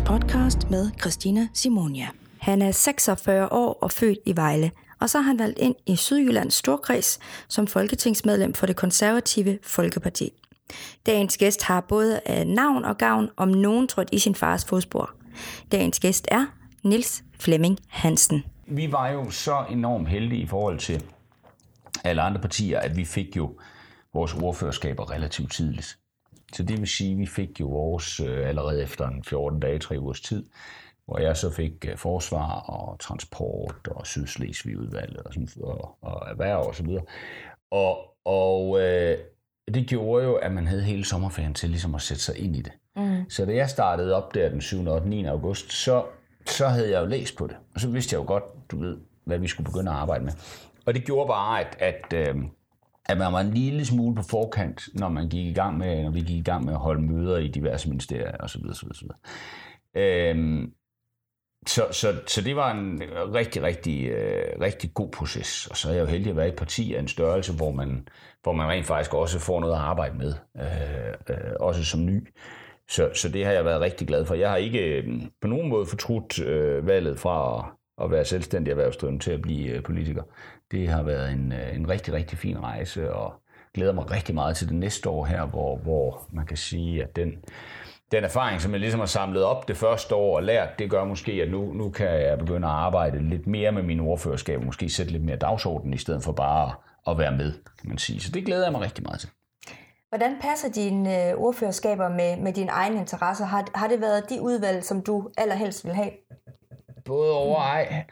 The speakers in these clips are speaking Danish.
Fredags podcast med Christina Simonia. Han er 46 år og født i Vejle, og så har han valgt ind i Sydjyllands Storkreds som folketingsmedlem for det konservative Folkeparti. Dagens gæst har både navn og gavn om nogen trådt i sin fars fodspor. Dagens gæst er Nils Flemming Hansen. Vi var jo så enormt heldige i forhold til alle andre partier, at vi fik jo vores ordførerskaber relativt tidligt. Så det vil sige, at vi fik jo vores øh, allerede efter en 14 dage, 3 ugers tid, hvor jeg så fik øh, forsvar og transport og Sydslesvig-udvalget og, sådan, og, og erhverv og så videre. Og, og øh, det gjorde jo, at man havde hele sommerferien til ligesom at sætte sig ind i det. Mm. Så da jeg startede op der den 7. og 9. august, så, så havde jeg jo læst på det. Og så vidste jeg jo godt, du ved, hvad vi skulle begynde at arbejde med. Og det gjorde bare, at, at, øh, at man var en lille smule på forkant, når man gik i gang med, når vi gik i gang med at holde møder i diverse ministerier osv. osv., osv. Øhm, så, så, så det var en rigtig, rigtig, øh, rigtig god proces. Og så er jeg jo heldig at være i et parti af en størrelse, hvor man, hvor man rent faktisk også får noget at arbejde med, øh, øh, også som ny. Så, så det har jeg været rigtig glad for. Jeg har ikke øh, på nogen måde fortrudt øh, valget fra at, at være selvstændig erhvervsdrivende til at blive øh, politiker. Det har været en, øh, en rigtig, rigtig fin rejse, og glæder mig rigtig meget til det næste år her, hvor, hvor man kan sige, at den, den erfaring, som jeg ligesom har samlet op det første år og lært, det gør måske, at nu, nu kan jeg begynde at arbejde lidt mere med mine ordførerskaber, måske sætte lidt mere dagsorden, i stedet for bare at være med, kan man sige. Så det glæder jeg mig rigtig meget til. Hvordan passer dine øh, ordførerskaber med, med dine egne interesser? Har, har det været de udvalg, som du allerhelst vil have? Både over ej.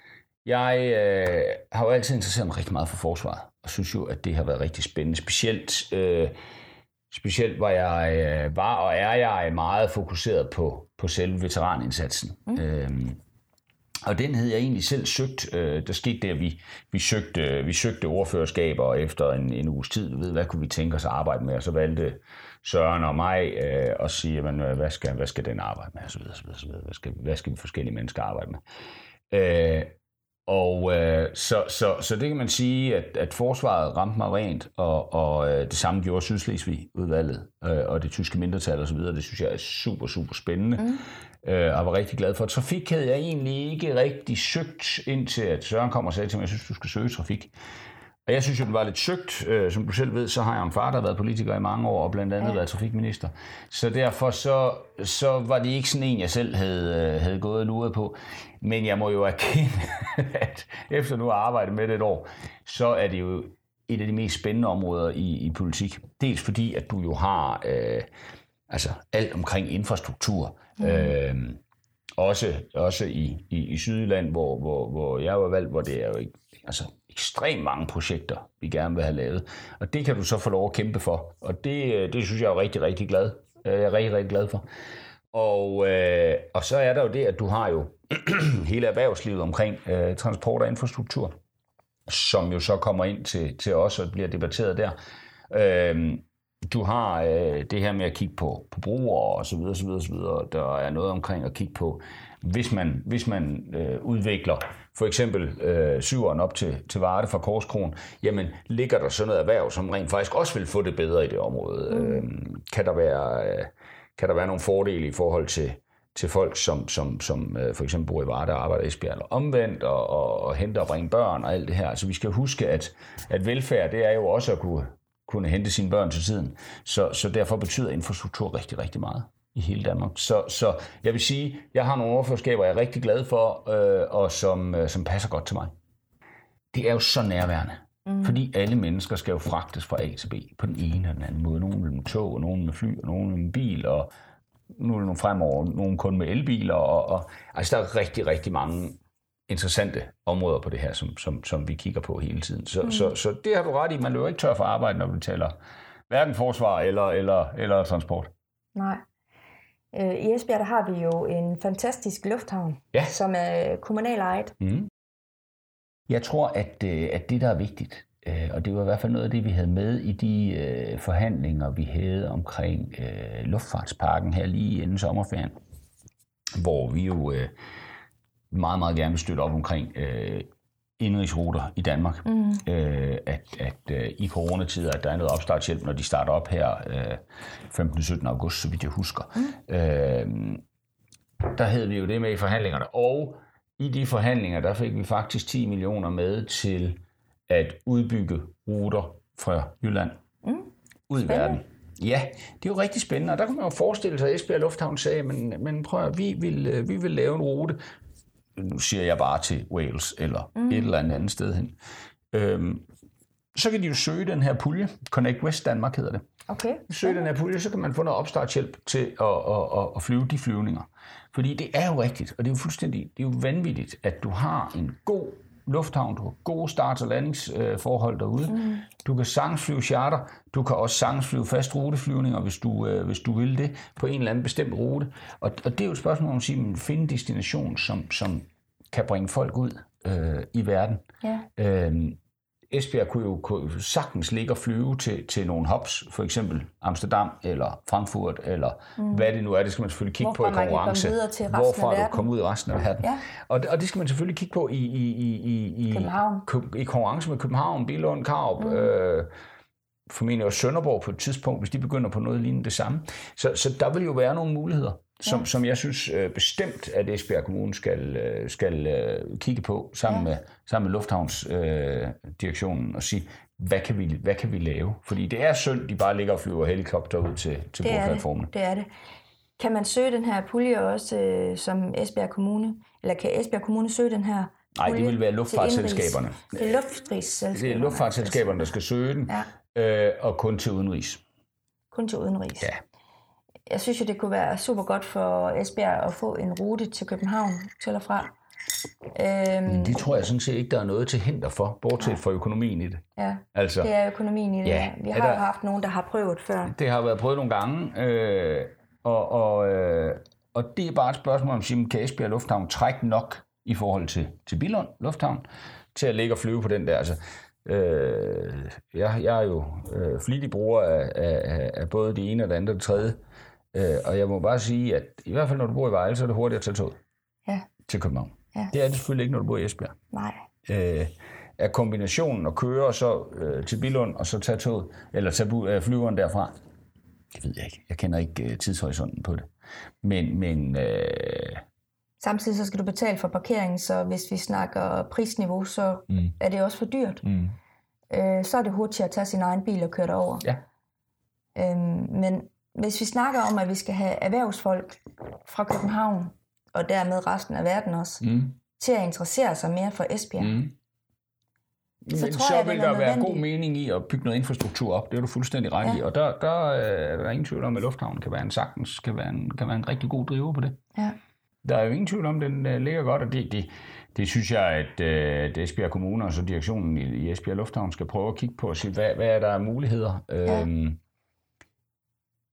Jeg øh, har jo altid interesseret mig rigtig meget for forsvaret, og synes jo, at det har været rigtig spændende. Specielt, øh, specielt var jeg øh, var og er jeg meget fokuseret på, på selve veteranindsatsen. Mm. Øh, og den havde jeg egentlig selv søgt. Øh, der skete det, at vi, vi, søgte, vi søgte ordførerskaber efter en, en uges tid. Ved, hvad kunne vi tænke os at arbejde med? Og så valgte Søren og mig øh, at sige, jamen, hvad, skal, hvad skal den arbejde med? Og så videre, så videre, så videre. Hvad, skal, hvad skal vi forskellige mennesker arbejde med? Øh, og øh, så, så, så det kan man sige, at, at forsvaret ramte mig rent, og, og øh, det samme gjorde Sydslesvig-udvalget øh, og det tyske mindretal osv. Det synes jeg er super, super spændende. Mm. Øh, og var rigtig glad for. Trafik havde jeg egentlig ikke rigtig søgt, indtil at Søren kom og sagde til mig, jeg synes, du skal søge trafik. Og jeg synes jo, den var lidt søgt. Øh, som du selv ved, så har jeg en far, der har været politiker i mange år, og blandt andet ja. været trafikminister. Så derfor så, så var det ikke sådan en, jeg selv havde, øh, havde gået og luret på. Men jeg må jo erkende, at efter nu at arbejde med det et år, så er det jo et af de mest spændende områder i, i politik. Dels fordi, at du jo har øh, altså alt omkring infrastruktur. Mm. Øh, også, også i, i, i Sydjylland, hvor, hvor, hvor jeg var valgt, hvor det er jo ikke, altså ekstremt mange projekter, vi gerne vil have lavet. Og det kan du så få lov at kæmpe for. Og det, øh, det synes jeg er rigtig, rigtig glad. Øh, jeg er rigtig, rigtig glad for. Og, øh, og så er der jo det, at du har jo hele erhvervslivet omkring øh, transport og infrastruktur, som jo så kommer ind til, til os og bliver debatteret der. Øh, du har øh, det her med at kigge på, på brugere og så videre, så videre, så videre. Der er noget omkring at kigge på, hvis man, hvis man øh, udvikler for eksempel øh, syveren op til, til Varde fra Korskron, jamen ligger der sådan noget erhverv, som rent faktisk også vil få det bedre i det område? Mm. Øh, kan, der være, øh, kan der være nogle fordele i forhold til, til folk, som, som, som øh, for eksempel bor i Varde og arbejder i Esbjerg, eller omvendt, og, og, og hente og bringe børn og alt det her. Altså vi skal huske, at, at velfærd, det er jo også at kunne, kunne hente sine børn til tiden. Så, så derfor betyder infrastruktur rigtig, rigtig meget i hele Danmark. Så, så jeg vil sige, jeg har nogle overførskaber, jeg er rigtig glad for, øh, og som, øh, som passer godt til mig. Det er jo så nærværende. Mm. Fordi alle mennesker skal jo fragtes fra A til B på den ene og den anden måde. Nogle med tog, og nogle med fly, og nogle med bil, og nu er der nogle fremover, nogle kun med elbiler. Og, og, altså, der er rigtig, rigtig mange interessante områder på det her, som, som, som vi kigger på hele tiden. Så, mm. så, så det har du ret i. Man løber ikke tør for arbejde, når vi taler hverken forsvar eller, eller, eller transport. Nej. Øh, I Esbjerg der har vi jo en fantastisk lufthavn, ja. som er kommunal ejet. Mm. Jeg tror, at, øh, at det, der er vigtigt, øh, og det var i hvert fald noget af det, vi havde med i de forhandlinger, vi havde omkring luftfartsparken her lige inden sommerferien, hvor vi jo meget, meget gerne vil støtte op omkring indrigsruter i Danmark. Mm. Øh, at at øh, i coronatider, at der er noget opstartshjælp, når de starter op her øh, 15. 17. august, så vidt jeg husker. Mm. Øh, der havde vi jo det med i forhandlingerne. Og i de forhandlinger, der fik vi faktisk 10 millioner med til at udbygge ruter fra Jylland mm. ud i verden. Ja, det er jo rigtig spændende, og der kan man jo forestille sig, at Esbjerg Lufthavn sagde, men, men prøv at, vi vil, øh, vi vil lave en rute, nu siger jeg bare til Wales eller mm. et eller andet andet sted hen. Øhm, så kan de jo søge den her pulje, Connect West Danmark hedder det. Okay. Søge den her pulje, så kan man få noget opstartshjælp til at, at, at, at flyve de flyvninger. Fordi det er jo rigtigt, og det er jo fuldstændig, det er jo vanvittigt, at du har en god lufthavn, du har gode starts- og landingsforhold derude. Mm. Du kan sagtens flyve charter, du kan også sagtens flyve fast ruteflyvninger, hvis du, øh, hvis du vil det, på en eller anden bestemt rute. Og, og det er jo et spørgsmål om at sige, at finde destination, som, som kan bringe folk ud øh, i verden. Ja. Øhm, Esbjerg kunne jo kunne sagtens ligge og flyve til, til nogle hubs, for eksempel Amsterdam eller Frankfurt, eller mm. hvad det nu er. Det skal man selvfølgelig kigge Hvorfra på i konkurrence. Hvorfra du kommer ud i resten af verden. Ja. Og, og det skal man selvfølgelig kigge på i, i, i, i, i, i konkurrence med København, Billund, Karup, mm. øh, formentlig også Sønderborg på et tidspunkt, hvis de begynder på noget lignende det samme. Så, så der vil jo være nogle muligheder som, ja. som jeg synes øh, bestemt, at Esbjerg Kommune skal, øh, skal øh, kigge på sammen, ja. med, sammen med Lufthavnsdirektionen øh, og sige, hvad kan, vi, hvad kan vi lave? Fordi det er synd, de bare ligger og flyver helikopter ud til, til det broplatformene. Det, det er det. Kan man søge den her pulje også øh, som Esbjerg Kommune? Eller kan Esbjerg Kommune søge den her Nej, det vil være luftfartsselskaberne. Det er luftfartsselskaberne. Det er luftfartsselskaberne, der skal søge den, ja. øh, og kun til udenrigs. Kun til udenrigs. Ja jeg synes jo, det kunne være super godt for Esbjerg at få en rute til København til og fra. Øhm, Men det tror jeg sådan set ikke, der er noget til hinder for, bortset ja. fra økonomien i det. Ja, altså, det er økonomien i det. Ja, Vi har der, jo haft nogen, der har prøvet før. Det har været prøvet nogle gange, øh, og, og, øh, og det er bare et spørgsmål om, om kan Esbjerg Lufthavn trække nok i forhold til, til Billund Lufthavn, til at ligge og flyve på den der. Altså, øh, jeg, jeg er jo øh, flittig bruger af, af, af både det ene og det andet og det tredje. Øh, og jeg må bare sige, at i hvert fald når du bor i Vejle, så er det hurtigt at tage tog ja. til København. Ja. Det er det selvfølgelig ikke, når du bor i Esbjerg. Nej. Øh, er kombinationen at køre så øh, til Bilund og så tage toget, eller tage øh, flyveren derfra, det ved jeg ikke. Jeg kender ikke øh, tidshorisonten på det. Men, men øh, Samtidig så skal du betale for parkering, så hvis vi snakker prisniveau, så mm. er det også for dyrt. Mm. Øh, så er det hurtigt at tage sin egen bil og køre derover. Ja. Øhm, men hvis vi snakker om, at vi skal have erhvervsfolk fra København, og dermed resten af verden også, mm. til at interessere sig mere for Esbjerg, mm. så, Men tror så jeg, vil der være god mening i at bygge noget infrastruktur op. Det er du fuldstændig ret ja. i. Og der, der er der ingen tvivl om, at lufthavnen kan være en sagtens, kan være en, kan være en rigtig god driver på det. Ja. Der er jo ingen tvivl om, at den uh, ligger godt, og det, det, det synes jeg, at, uh, det Esbjerg Kommune og så direktionen i, i Esbjerg Lufthavn skal prøve at kigge på og sige, hvad, hvad er der af muligheder? Ja. Øhm,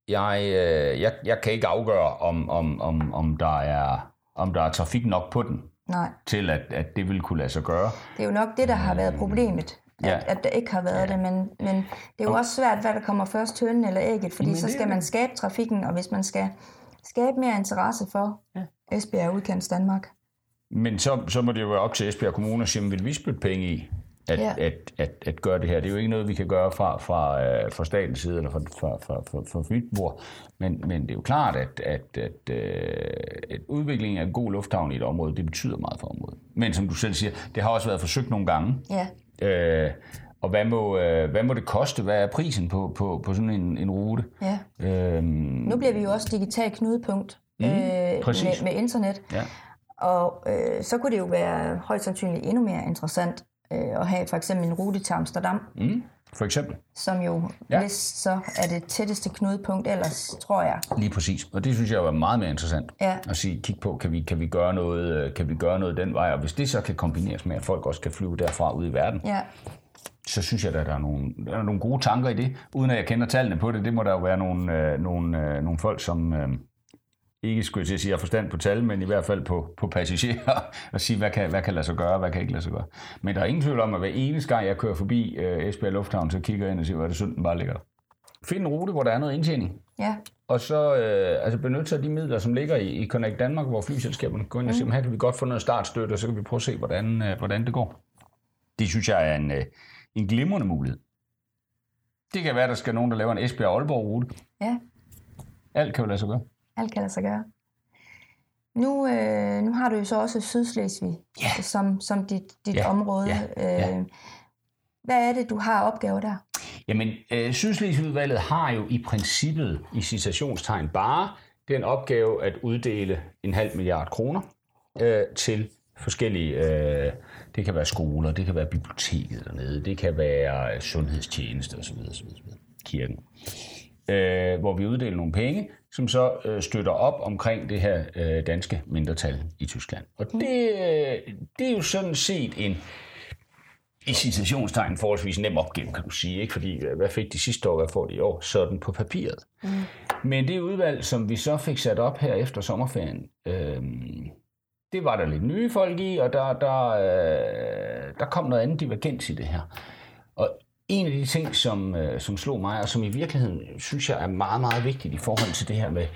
jeg, øh, jeg, jeg kan ikke afgøre, om, om, om, om, der er, om der er trafik nok på den, Nej. til at, at det vil kunne lade sig gøre. Det er jo nok det, der har været problemet. At, ja. at der ikke har været ja. det, men, men det er jo også svært, hvad der kommer først, hønnen eller ægget, fordi men så skal man skabe trafikken, og hvis man skal skabe mere interesse for ja. Esbjerg udkants Danmark. Men så, så må det jo være op til Esbjerg Kommune at sige, vil vi spytte penge i? At, ja. at, at, at gøre det her. Det er jo ikke noget, vi kan gøre fra, fra, øh, fra statens side eller fra, fra, fra, fra, fra mit bord. Men, men det er jo klart, at, at, at, øh, at udviklingen af en god lufthavn i et område, det betyder meget for området. Men som du selv siger, det har også været forsøgt nogle gange. Ja. Øh, og hvad må, øh, hvad må det koste? Hvad er prisen på, på, på sådan en, en rute? Ja. Øhm, nu bliver vi jo også digital knudepunkt mm, øh, med, med internet. Ja. Og øh, så kunne det jo være højst sandsynligt endnu mere interessant øh, at have for eksempel en rute til Amsterdam. Mm, for eksempel. Som jo, ja. hvis så er det tætteste knudepunkt ellers, tror jeg. Lige præcis. Og det synes jeg var meget mere interessant ja. at sige, kig på, kan vi, kan, vi gøre noget, øh, kan vi gøre noget den vej? Og hvis det så kan kombineres med, at folk også kan flyve derfra ud i verden, ja. så synes jeg, at der er, nogle, der er nogle gode tanker i det. Uden at jeg kender tallene på det, det må der jo være nogle, øh, nogle, øh, nogle folk, som... Øh, ikke skulle jeg sige, forstand på tal, men i hvert fald på, på passagerer, og sige, hvad kan, hvad kan lade sig gøre, hvad kan ikke lade sig gøre. Men der er ingen tvivl om, at hver eneste gang, jeg kører forbi uh, Esbjerg Lufthavn, så kigger jeg ind og siger, hvor er det synd, den bare ligger der. Find en rute, hvor der er noget indtjening. Ja. Og så uh, altså benytte sig af de midler, som ligger i, i Connect Danmark, hvor flyselskaberne går ind og siger, mm. her kan vi godt få noget startstøtte, og så kan vi prøve at se, hvordan, uh, hvordan det går. Det synes jeg er en, uh, en glimrende mulighed. Det kan være, der skal nogen, der laver en Esbjerg-Aalborg-rute. Ja. Alt kan jo lade sig gøre. Alt kan lade sig gøre. Nu, øh, nu har du jo så også Sydslesvig Ja. som, som dit, dit Ja, område. ja. Øh, hvad er det, du har opgaver der? Jamen, øh, Sydslesvigudvalget har jo i princippet, i citationstegn, bare den opgave at uddele en halv milliard kroner øh, til forskellige, øh, det kan være skoler, det kan være biblioteket dernede, det kan være sundhedstjenester osv. osv., osv. kirken. Øh, hvor vi uddeler nogle penge, som så øh, støtter op omkring det her øh, danske mindretal i Tyskland. Og det, øh, det er jo sådan set en, i citationstegn forholdsvis nem opgave, kan du sige. Ikke? Fordi øh, hvad fik de sidste år, hvad får de i år? Sådan på papiret. Mm. Men det udvalg, som vi så fik sat op her efter sommerferien, øh, det var der lidt nye folk i, og der, der, øh, der kom noget andet divergens i det her. En af de ting, som, øh, som slog mig, og som i virkeligheden synes jeg er meget, meget vigtigt i forhold til det her med,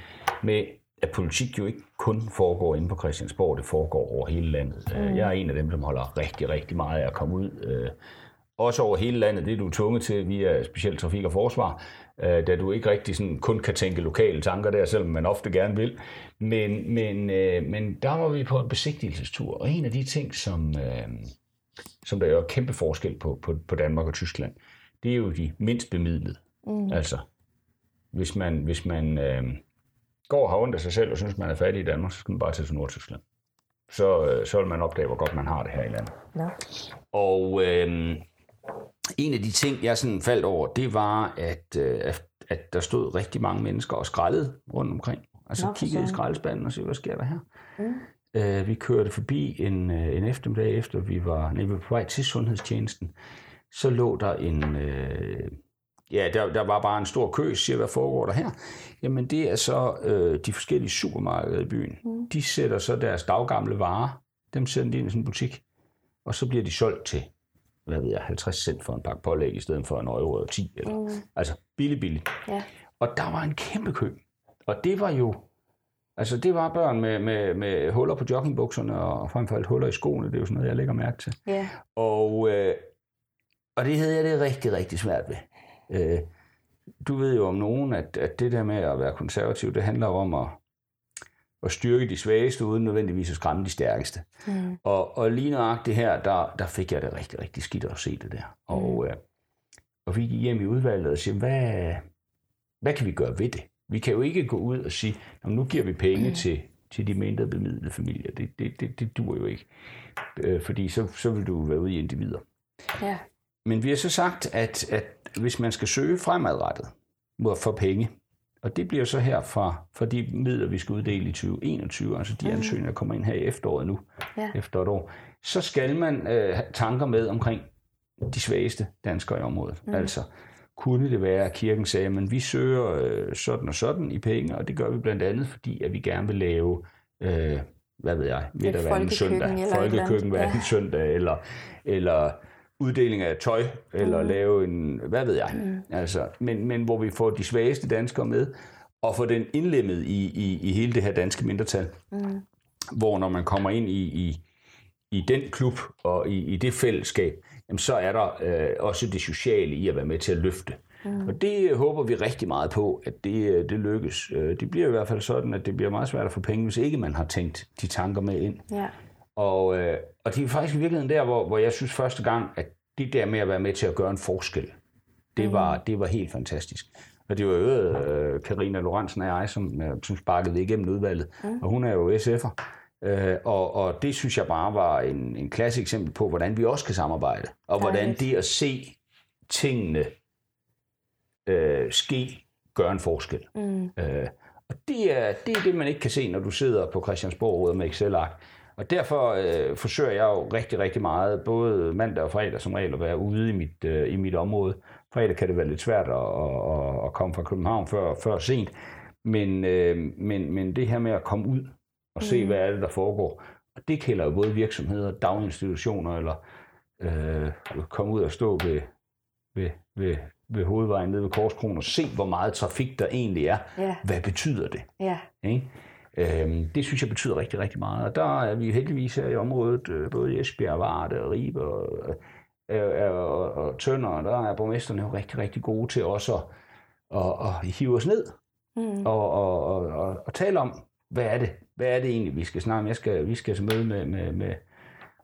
med at politik jo ikke kun foregår inde på Christiansborg, det foregår over hele landet. Mm. Jeg er en af dem, som holder rigtig, rigtig meget af at komme ud. Øh, også over hele landet, det er du tvunget til via specielt trafik og forsvar, øh, da du ikke rigtig sådan kun kan tænke lokale tanker der, selvom man ofte gerne vil. Men, men, øh, men der var vi på en besigtigelsestur, og en af de ting, som, øh, som der er jo kæmpe forskel på, på, på Danmark og Tyskland, det er jo de mindst bemidlede. Mm. Altså, hvis man, hvis man øh, går og har ondt af sig selv og synes, man er fattig i Danmark, så skal man bare til Nordtyskland. Så, øh, så vil man opdage, hvor godt man har det her i landet. Nå. Og øh, en af de ting, jeg sådan faldt over, det var, at, øh, at, der stod rigtig mange mennesker og skraldede rundt omkring. Altså Nå, kiggede i søren. skraldespanden og se, hvad sker der her? Mm. Øh, vi kørte forbi en, øh, en eftermiddag, efter vi var, nej, vi var på vej til sundhedstjenesten. Så lå der en... Øh, ja, der, der var bare en stor kø, siger, hvad foregår der her? Jamen, det er så øh, de forskellige supermarkeder i byen. Mm. De sætter så deres daggamle varer, dem sender de ind i sådan en butik, og så bliver de solgt til hvad ved jeg, 50 cent for en pakke pålæg, i stedet for en euro eller 10. Eller, mm. Altså billigt, billigt. Ja. Og der var en kæmpe kø. Og det var jo, altså det var børn med, med, med huller på joggingbukserne, og frem for alt huller i skoene, det er jo sådan noget, jeg lægger mærke til. Ja. Og, øh, og det havde jeg det rigtig, rigtig svært ved. Øh, du ved jo om nogen, at, at det der med at være konservativ, det handler om at, at styrke de svageste, uden nødvendigvis at skræmme de stærkeste. Mm. Og, og lige nøjagtigt her, der, der fik jeg det rigtig, rigtig skidt at se det der. Og, øh, og vi gik hjem i udvalget og siger, hvad, hvad kan vi gøre ved det? Vi kan jo ikke gå ud og sige, "Nå, nu giver vi penge til, til de mindre bemidlede familier. Det, det, det, det dur jo ikke. Øh, fordi så, så vil du være ude i individer. Ja. Men vi har så sagt, at, at hvis man skal søge fremadrettet mod for penge, og det bliver så her fra, fra de midler, vi skal uddele i 2021, altså de ansøgninger, der kommer ind her i efteråret nu, Ja. efter et år, så skal man øh, have tanker med omkring de svageste danskere i området. Mm. Altså, kunne det være, at kirken sagde, men vi søger øh, sådan og sådan i penge, og det gør vi blandt andet, fordi at vi gerne vil lave, øh, hvad ved jeg, middag hver anden søndag, eller folkekøkken hver anden søndag, eller, eller uddeling af tøj, eller lave en, hvad ved jeg, mm. altså, men, men hvor vi får de svageste danskere med, og får den indlemmet i, i, i hele det her danske mindretal, mm. hvor når man kommer ind i, i, i den klub og i, i det fællesskab, jamen, så er der øh, også det sociale i at være med til at løfte. Mm. Og det håber vi rigtig meget på, at det, øh, det lykkes. Øh, Det bliver i hvert fald sådan, at det bliver meget svært at få penge, hvis ikke man har tænkt de tanker med ind. Ja. Og, øh, og det er faktisk i virkeligheden der, hvor, hvor jeg synes første gang, at det der med at være med til at gøre en forskel, det var, det var helt fantastisk. Og det var jo øh, Karina Lorentzen og jeg, som, øh, som sparkede igennem udvalget. Mm. Og hun er jo SF'er. Øh, og, og det synes jeg bare var en, en klasse eksempel på, hvordan vi også kan samarbejde. Og hvordan det at se tingene øh, ske, gør en forskel. Mm. Øh, og det er, det er det, man ikke kan se, når du sidder på Christiansborg med Excel-ark. Og derfor øh, forsøger jeg jo rigtig, rigtig meget, både mandag og fredag som regel, at være ude i mit, øh, i mit område. Fredag kan det være lidt svært at, at, at, at komme fra København før, før sent. Men, øh, men, men det her med at komme ud og se, mm. hvad er det, der foregår, og det gælder jo både virksomheder, daginstitutioner, eller øh, komme ud og stå ved, ved, ved, ved hovedvejen nede ved Korskron og se, hvor meget trafik der egentlig er. Ja. Hvad betyder det? Ja. Ikke? Øhm, det synes jeg betyder rigtig, rigtig meget. Og der er vi heldigvis her i området, øh, både Esbjerg, Varde og Ribe og, øh, øh, og, og Tønder, og der er borgmesterne jo rigtig, rigtig gode til også at, at, at hive os ned Mm. og, og, og, og, og tale om, hvad er det, hvad er det egentlig, vi skal snakke om? Jeg skal, vi skal så møde med, med, med,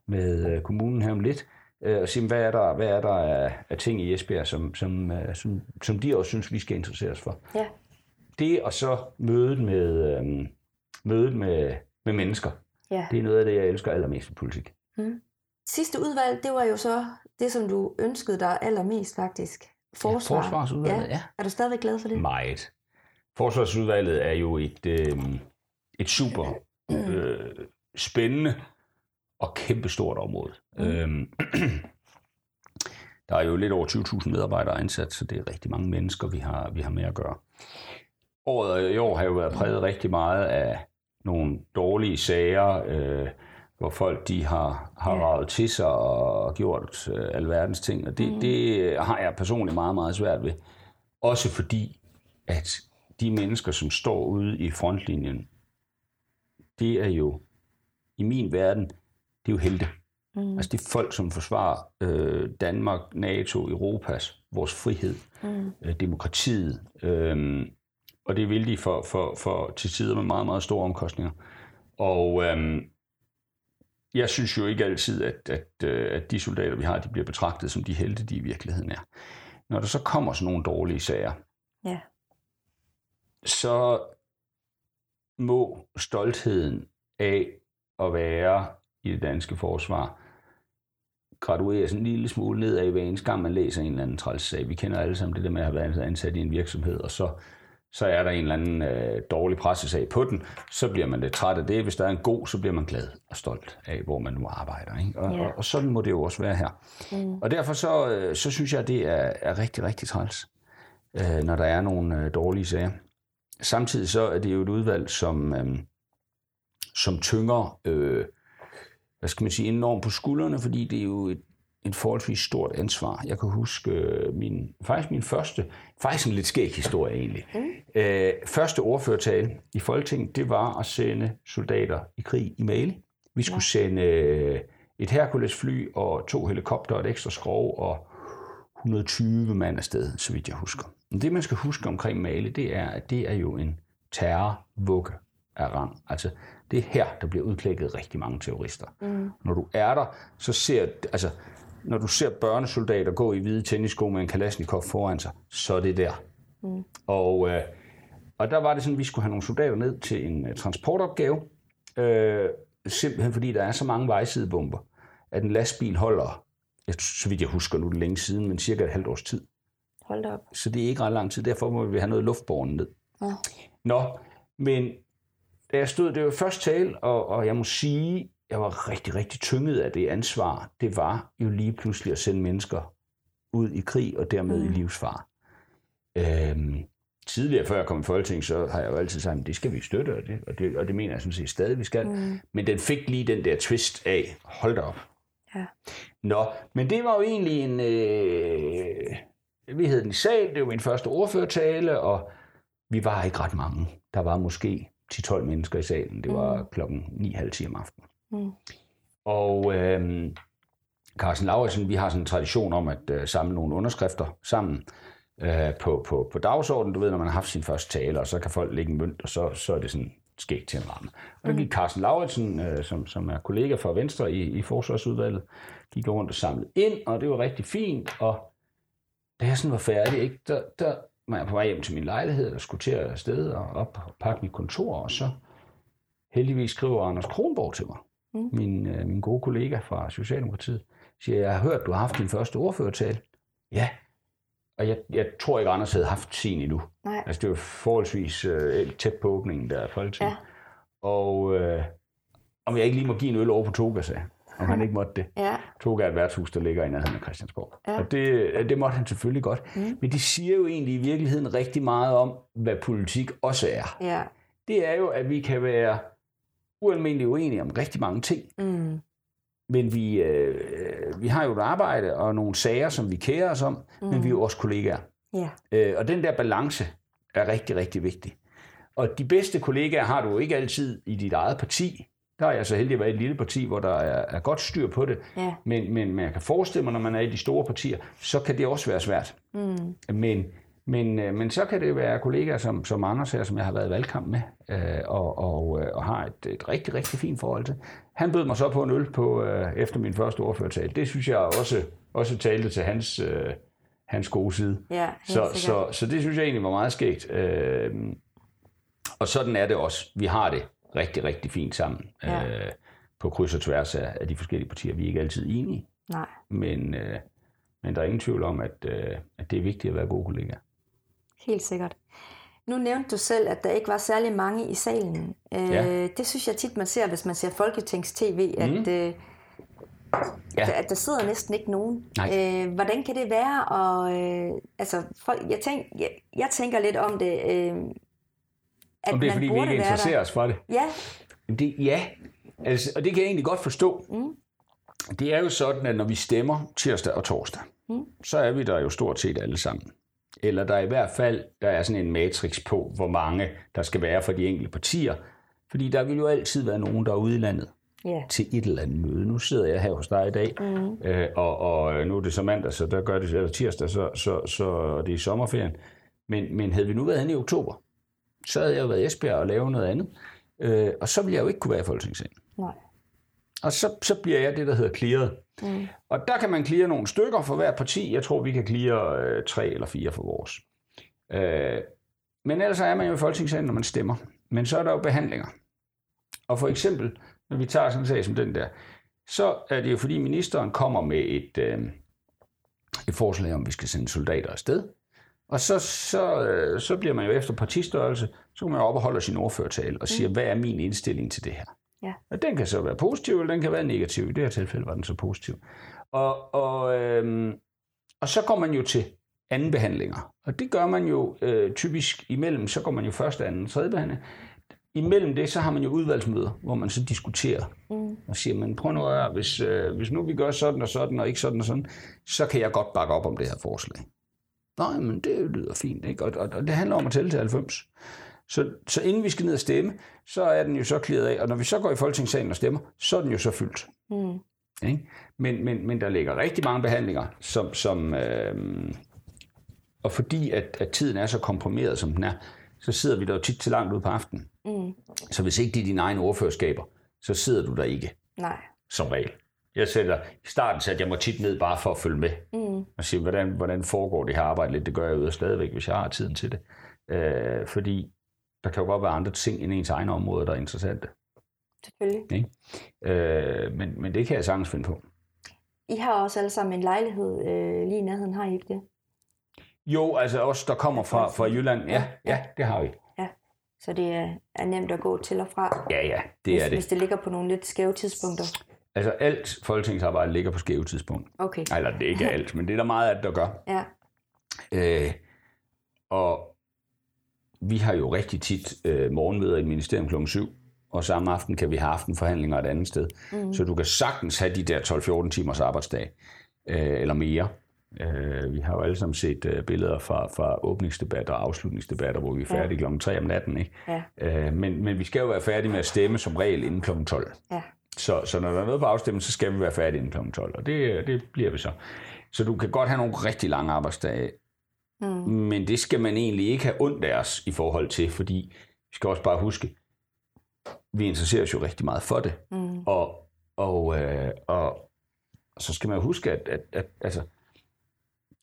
med øh, kommunen her om lidt, øh, og sige, hvad er der, hvad er der af, af ting i Esbjerg, som, som, øh, som, som de også synes, vi skal interessere os for. Ja. Det og så mødet med, øh, mødet med, med mennesker, ja. det er noget af det, jeg elsker allermest i politik. Mm. Sidste udvalg, det var jo så det, som du ønskede dig allermest faktisk. Forsvar. Ja, forsvarsudvalget, ja. ja. Er du stadigvæk glad for det? Meget. Forsvarsudvalget er jo et, øh, et super øh, spændende og kæmpestort område. Mm. Øhm, der er jo lidt over 20.000 medarbejdere ansat, så det er rigtig mange mennesker, vi har, vi har med at gøre. Året i år har jo været præget rigtig meget af nogle dårlige sager, øh, hvor folk de har, har ja. ravet til sig og gjort øh, alverdens ting. Og det, mm. det har jeg personligt meget, meget svært ved. Også fordi, at de mennesker, som står ude i frontlinjen, det er jo i min verden, det er jo helte. Mm. Altså det er folk, som forsvarer øh, Danmark, NATO, Europas, vores frihed, mm. øh, demokratiet. Øh, og det vil de for, for, for til tider med meget, meget store omkostninger. Og øh, jeg synes jo ikke altid, at, at, øh, at de soldater, vi har, de bliver betragtet som de helte, de i virkeligheden er. Når der så kommer sådan nogle dårlige sager, ja. så må stoltheden af at være i det danske forsvar gradueres en lille smule ned af hver eneste gang, man læser en eller anden træls sag. Vi kender alle sammen det der med at have været ansat i en virksomhed, og så så er der en eller anden øh, dårlig pressesag på den, så bliver man lidt træt af det. Hvis der er en god, så bliver man glad og stolt af, hvor man nu arbejder. Ikke? Og, ja. og, og sådan må det jo også være her. Mm. Og derfor så, øh, så synes jeg, det er, er rigtig, rigtig træls, øh, når der er nogle øh, dårlige sager. Samtidig så er det jo et udvalg, som, øh, som tynger, øh, hvad skal man sige, enormt på skuldrene, fordi det er jo et et forholdsvis stort ansvar. Jeg kan huske øh, min, faktisk min første, faktisk en lidt skæg historie egentlig. Mm. Øh, første ordførtale i Folketinget, det var at sende soldater i krig i Mali. Vi skulle ja. sende øh, et Hercules-fly og to helikopter, et ekstra skrov og 120 mand afsted, så vidt jeg husker. Men det, man skal huske omkring Mali, det er, at det er jo en terrorvugge af rang. Altså, det er her, der bliver udklækket rigtig mange terrorister. Mm. Når du er der, så ser... Altså, når du ser børnesoldater gå i hvide tennisko med en Kalashnikov foran sig, så er det der. Mm. Og, øh, og der var det sådan, at vi skulle have nogle soldater ned til en uh, transportopgave, øh, simpelthen fordi der er så mange vejsidebomber, at en lastbil holder, jeg, så vidt jeg husker nu det længe siden, men cirka et halvt års tid. Hold op. Så det er ikke ret lang tid, derfor må vi have noget luftborgen ned. Ja. Nå, men da jeg stod, det var først tale, og, og jeg må sige, jeg var rigtig, rigtig tynget af det ansvar, det var jo lige pludselig at sende mennesker ud i krig og dermed mm. i livsfar. Øhm, tidligere, før jeg kom i Folketing, så har jeg jo altid sagt, at det skal vi støtte, og det, og det, og det mener jeg sådan set stadig, vi skal. Mm. Men den fik lige den der twist af, hold da op. Ja. Nå, men det var jo egentlig en, øh, vi hed den i sal, det var min første ordførertale, og vi var ikke ret mange. Der var måske 10-12 mennesker i salen. Det var mm. klokken 9.30 om aftenen. Mm. Og øh, Carsten Lauritsen, vi har sådan en tradition om at øh, samle nogle underskrifter sammen øh, på, på, på dagsordenen. Du ved, når man har haft sin første tale, og så kan folk lægge en mønt, og så, så er det sådan skægt til en ramme. Og der gik Carsten Lauritsen, øh, som, som er kollega fra Venstre i, i Forsvarsudvalget, gik rundt og samlede ind, og det var rigtig fint. Og da jeg sådan var færdig, ikke, der, der var jeg på vej hjem til min lejlighed, og skulle til at afsted og op og pakke mit kontor, og så heldigvis skriver Anders Kronborg til mig mm. min, øh, min gode kollega fra Socialdemokratiet, siger, jeg har hørt, du har haft din første ordførertale. Ja, og jeg, jeg tror ikke, Anders havde haft sin endnu. Nej. Altså, det var forholdsvis øh, tæt på åbningen der af Folketinget. Ja. Og øh, om jeg ikke lige må give en øl over på Toga, sagde om han ikke måtte det. Ja. Toga er et værtshus, der ligger i nærheden af Christiansborg. Ja. Og det, det måtte han selvfølgelig godt. Mm. Men det siger jo egentlig i virkeligheden rigtig meget om, hvad politik også er. Ja. Det er jo, at vi kan være ualmindeligt uenige om rigtig mange ting. Mm. Men vi, øh, vi har jo et arbejde og nogle sager, som vi kærer os om, mm. men vi er jo også kollegaer. Yeah. Øh, og den der balance er rigtig, rigtig vigtig. Og de bedste kollegaer har du jo ikke altid i dit eget parti. Der er jeg så heldig at være i et lille parti, hvor der er, er godt styr på det. Yeah. Men, men, men jeg kan forestille mig, når man er i de store partier, så kan det også være svært. Mm. Men, Men, øh, men så kan det være kollegaer som, som Anders her, som jeg har været i valgkamp med, øh, og, og, øh, og har et, et rigtig, rigtig fint forhold til. Han bød mig så på en øl på, øh, efter min første ordførertale. Det synes jeg også, også talte til hans, øh, hans gode side. Ja, så, så, så det synes jeg egentlig var meget skægt. Øh, og sådan er det også. Vi har det rigtig, rigtig fint sammen. Ja. Øh, på kryds og tværs af, af de forskellige partier. Vi er ikke altid enige. Nej. Men, øh, men der er ingen tvivl om, at, øh, at det er vigtigt at være gode kollegaer. Helt sikkert. Nu nævnte du selv, at der ikke var særlig mange i salen. Øh, ja. Det synes jeg tit, man ser, hvis man ser Folketings-TV, at, mm. øh, ja. at der sidder næsten ikke nogen. Øh, hvordan kan det være? Og, øh, altså, folk, jeg, tænk, jeg, jeg tænker lidt om det. Øh, at om det er, fordi vi ikke interesserer os for det? Ja. Det, ja, altså, og det kan jeg egentlig godt forstå. Mm. Det er jo sådan, at når vi stemmer tirsdag og torsdag, mm. så er vi der jo stort set alle sammen. Eller der er i hvert fald der er sådan en matrix på, hvor mange der skal være for de enkelte partier. Fordi der vil jo altid være nogen, der er ude i landet yeah. til et eller andet møde. Nu sidder jeg her hos dig i dag, mm. øh, og, og nu er det så mandag, så der gør det, eller tirsdag, så, så, så det er sommerferien. Men, men havde vi nu været henne i oktober, så havde jeg jo været i Esbjerg og lavet noget andet. Øh, og så ville jeg jo ikke kunne være i Folketingssalen. Nej. Og så, så bliver jeg det, der hedder clearet. Mm. Og der kan man cleare nogle stykker for hver parti. Jeg tror, vi kan cleare øh, tre eller fire for vores. Øh, men ellers er man jo i Folketingssalen, når man stemmer. Men så er der jo behandlinger. Og for eksempel, når vi tager sådan en sag som den der, så er det jo fordi ministeren kommer med et, øh, et forslag om, at vi skal sende soldater afsted. Og så, så, øh, så bliver man jo efter partistørrelse, så kan man jo op og holde sin ordførertale og siger, mm. hvad er min indstilling til det her? Ja. Og den kan så være positiv, eller den kan være negativ. I det her tilfælde var den så positiv. Og, og, øhm, og så går man jo til anden behandlinger. Og det gør man jo øh, typisk imellem, så går man jo første, anden, tredje behandling. Imellem det, så har man jo udvalgsmøder, hvor man så diskuterer mm. og siger, man prøv nu at hvis, øh, hvis nu vi gør sådan og sådan, og ikke sådan og sådan, så kan jeg godt bakke op om det her forslag. Nej, men det lyder fint, ikke? Og, og, og det handler om at tælle til 90. Så, så inden vi skal ned og stemme, så er den jo så klaret af, og når vi så går i Folketingssalen og stemmer, så er den jo så fyldt. Mm. Ikke? Men, men, men der ligger rigtig mange behandlinger, som, som øh, og fordi at, at tiden er så komprimeret, som den er, så sidder vi der jo tit til langt ud på aftenen. Mm. Så hvis ikke det er dine egne ordførerskaber, så sidder du der ikke. Nej. Som regel. Jeg sætter, I starten satte jeg mig tit ned bare for at følge med. Mm. Og sige, hvordan, hvordan foregår det her arbejde lidt? Det gør jeg jo stadigvæk, hvis jeg har tiden til det. Øh, fordi der kan jo godt være andre ting end ens egne områder, der er interessante. Selvfølgelig. Okay? Øh, men, men det kan jeg sagtens finde på. I har også alle sammen en lejlighed øh, lige i nærheden, har I ikke det? Jo, altså os, der kommer fra, fra Jylland, ja, ja, ja, det har vi. Ja, så det er, er nemt at gå til og fra. Ja, ja, det hvis, er det. Hvis det ligger på nogle lidt skæve tidspunkter. Altså alt folketingsarbejde ligger på skæve tidspunkt. Okay. Eller det er ikke alt, men det er der meget af det, der gør. Ja. Øh, og vi har jo rigtig tit øh, morgenmøder i ministerium kl. 7, og samme aften kan vi have aftenforhandlinger et andet sted. Mm. Så du kan sagtens have de der 12-14 timers arbejdsdag, øh, eller mere. Øh, vi har jo alle sammen set øh, billeder fra, fra åbningsdebatter og afslutningsdebatter, hvor vi er færdige ja. kl. 3 om natten. Ikke? Ja. Øh, men, men vi skal jo være færdige med at stemme som regel inden kl. 12. Ja. Så, så når der er noget på afstemning, så skal vi være færdige inden kl. 12, og det, det bliver vi så. Så du kan godt have nogle rigtig lange arbejdsdage, mm. men det skal man egentlig ikke have ondt af os i forhold til, fordi vi skal også bare huske, vi interesserer os jo rigtig meget for det. Mm. Og, og, øh, og så skal man huske, at, at, at altså,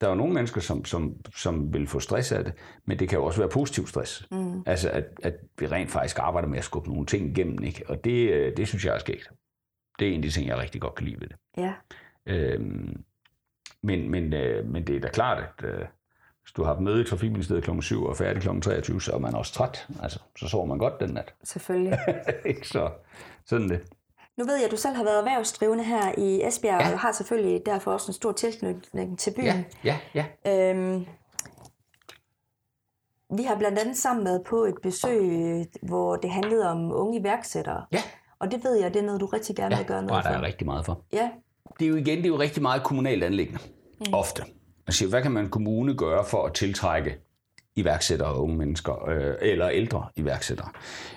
der er jo nogle mennesker, som, som, som vil få stress af det, men det kan jo også være positiv stress. Mm. Altså, at, at vi rent faktisk arbejder med at skubbe nogle ting igennem, ikke? Og det, øh, det synes jeg er sket. Det er en af de ting, jeg rigtig godt kan lide ved det. Ja. Øhm, men, men, øh, men det er da klart, at øh, hvis du har møde i Trafikministeriet kl. 7 og færdig kl. 23, så er man også træt. Altså, så sover man godt den nat. Selvfølgelig. så sådan det. Nu ved jeg, at du selv har været erhvervsdrivende her i Esbjerg, ja. og har selvfølgelig derfor også en stor tilknytning til byen. Ja, ja, ja. Øhm, vi har blandt andet sammen været på et besøg, hvor det handlede om unge iværksættere. Ja. Og det ved jeg, det er noget, du rigtig gerne ja, vil gøre noget for. Ja, der er rigtig meget for. Ja. Det er jo igen, det er jo rigtig meget kommunalt anlæggende. Mm. Ofte. Altså, hvad kan man kommune gøre for at tiltrække iværksættere og unge mennesker, øh, eller ældre iværksættere?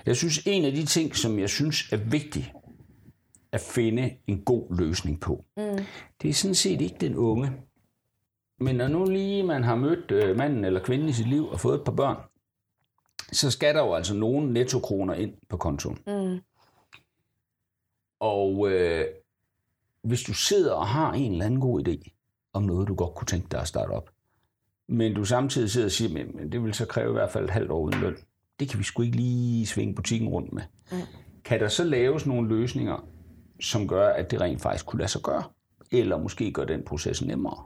Jeg synes, en af de ting, som jeg synes er vigtigt at finde en god løsning på, mm. det er sådan set ikke den unge. Men når nu lige man har mødt øh, manden eller kvinden i sit liv og fået et par børn, så skal der jo altså nogle nettokroner ind på kontoen. Mm. Og øh, hvis du sidder og har en eller anden god idé om noget, du godt kunne tænke dig at starte op, men du samtidig sidder og siger, men, men det vil så kræve i hvert fald et halvt år uden løn. Det kan vi sgu ikke lige svinge butikken rundt med. Mm. Kan der så laves nogle løsninger, som gør, at det rent faktisk kunne lade sig gøre? Eller måske gør den proces nemmere?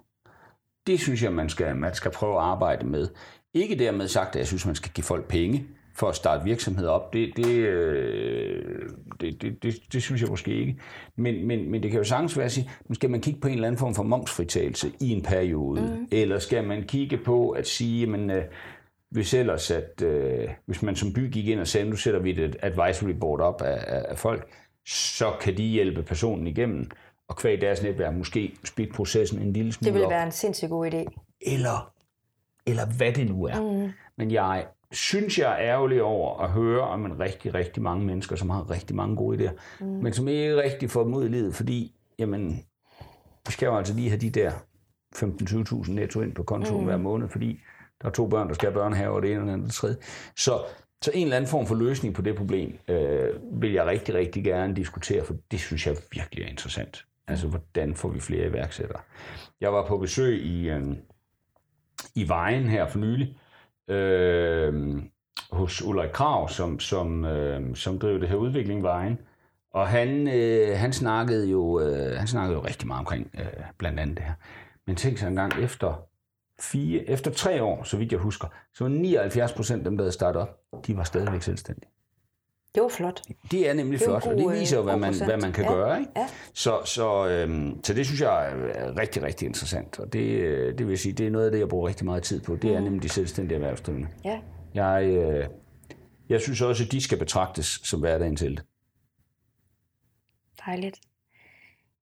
Det synes jeg, man skal, man skal prøve at arbejde med. Ikke dermed sagt, at jeg synes, man skal give folk penge for at starte virksomheder op. Det, det, øh, det, det, det, det synes jeg måske ikke. Men, men, men det kan jo sagtens være at sige, skal man kigge på en eller anden form for momsfritagelse i en periode? Mm. Eller skal man kigge på at sige, men øh, hvis ellers, at øh, hvis man som by gik ind og sagde, nu sætter vi et advisory board op af, af, folk, så kan de hjælpe personen igennem, og kvæg deres netværk måske speed processen en lille smule Det ville op. være en sindssygt god idé. Eller, eller hvad det nu er. Mm. Men jeg synes, jeg er ærgerlig over at høre om en rigtig, rigtig mange mennesker, som har rigtig mange gode idéer, mm. men som ikke rigtig får dem ud i livet, fordi, jamen, skal jo altså lige have de der 15-20.000 netto ind på kontoen mm. hver måned, fordi der er to børn, der skal have børnehave, og det ene og det andet og det tredje. Så, så en eller anden form for løsning på det problem, øh, vil jeg rigtig, rigtig gerne diskutere, for det synes jeg virkelig er interessant. Altså, hvordan får vi flere iværksættere? Jeg var på besøg i, øh, i Vejen her for nylig, øh, hos Ulrik Krav, som, som, øh, som driver det her udvikling Vejen. Og han, øh, han, snakkede jo, øh, han snakkede jo rigtig meget omkring øh, blandt andet det her. Men tænk sig engang, efter, fire, efter tre år, så vidt jeg husker, så var 79 procent af dem, der havde startet op, de var stadigvæk selvstændige. Det var flot. Det er nemlig Det flot, og god, det viser jo, hvad øh, god man, hvad man kan Ja, gøre. Ikke? ja. Så, så, øhm, så det synes jeg er rigtig, rigtig interessant. Og det, øh, det vil sige, det er noget af det, jeg bruger rigtig meget tid på. Det er nemlig de selvstændige erhvervsdrivende. Ja. Jeg, øh, jeg synes også, at de skal betragtes som hverdagen til det. Dejligt.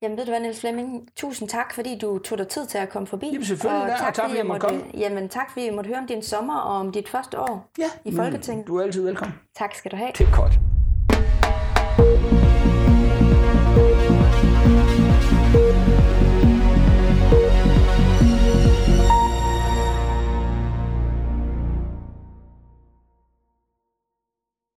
Jamen ved du hvad, Niels Flemming, tusind tak, fordi du tog dig tid til at komme forbi. Jamen, selvfølgelig da, og tak, fordi jeg måtte komme. Jamen tak, fordi jeg måtte høre om din sommer og om dit første år Ja, i Folketinget. Du er altid velkommen. Tak skal du have. Det er godt.